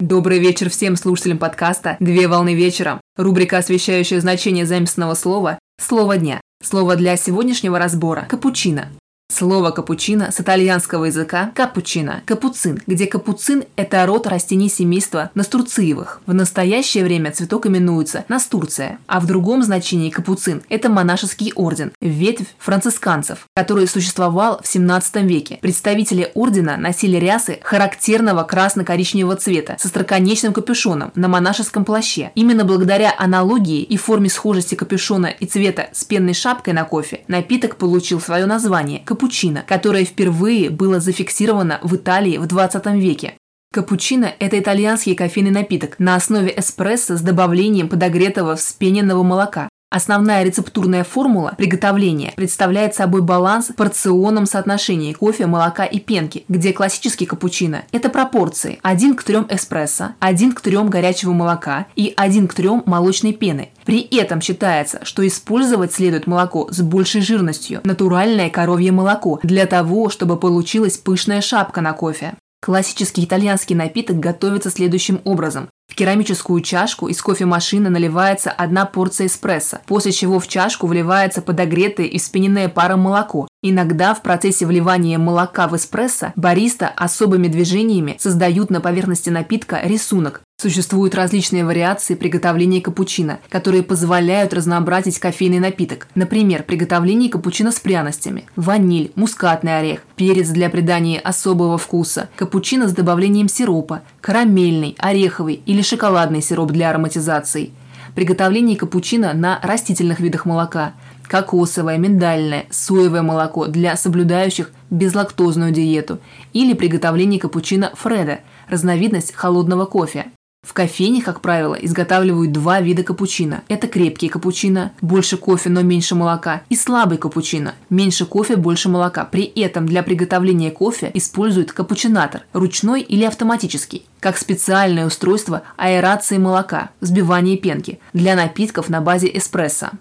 Добрый вечер всем слушателям подкаста «Две волны вечером». Рубрика, освещающая значение заместного слова «Слово дня». Слово для сегодняшнего разбора – капучино. Слово капучино с итальянского языка капучино – капуцин, где капуцин – это род растений семейства настурциевых. В настоящее время цветок именуется настурция, а в другом значении капуцин – это монашеский орден, ветвь францисканцев, который существовал в 17 веке. Представители ордена носили рясы характерного красно-коричневого цвета со строконечным капюшоном на монашеском плаще. Именно благодаря аналогии и форме схожести капюшона и цвета с пенной шапкой на кофе напиток получил свое название – капучино, которое впервые было зафиксировано в Италии в 20 веке. Капучино – это итальянский кофейный напиток на основе эспрессо с добавлением подогретого вспененного молока. Основная рецептурная формула приготовления представляет собой баланс в порционном соотношении кофе, молока и пенки, где классический капучино – это пропорции 1 к 3 эспрессо, 1 к 3 горячего молока и 1 к 3 молочной пены. При этом считается, что использовать следует молоко с большей жирностью – натуральное коровье молоко, для того, чтобы получилась пышная шапка на кофе. Классический итальянский напиток готовится следующим образом. В керамическую чашку из кофемашины наливается одна порция эспрессо, после чего в чашку вливается подогретое и вспененное паром молоко. Иногда в процессе вливания молока в эспрессо бариста особыми движениями создают на поверхности напитка рисунок. Существуют различные вариации приготовления капучино, которые позволяют разнообразить кофейный напиток. Например, приготовление капучино с пряностями, ваниль, мускатный орех, перец для придания особого вкуса, капучино с добавлением сиропа, карамельный, ореховый или шоколадный сироп для ароматизации, приготовление капучино на растительных видах молока, кокосовое, миндальное, соевое молоко для соблюдающих безлактозную диету. Или приготовление капучино Фреда, разновидность холодного кофе. В кофейне, как правило, изготавливают два вида капучино. Это крепкий капучино, больше кофе, но меньше молока, и слабый капучино, меньше кофе, больше молока. При этом для приготовления кофе используют капучинатор, ручной или автоматический, как специальное устройство аэрации молока, взбивания пенки, для напитков на базе эспрессо.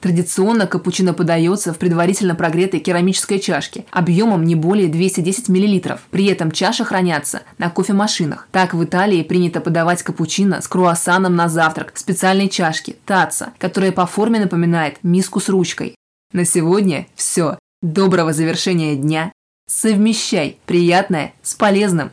Традиционно капучино подается в предварительно прогретой керамической чашке объемом не более 210 мл. При этом чаши хранятся на кофемашинах. Так в Италии принято подавать капучино с круассаном на завтрак в специальной чашке – таца, которая по форме напоминает миску с ручкой. На сегодня все. Доброго завершения дня. Совмещай приятное с полезным.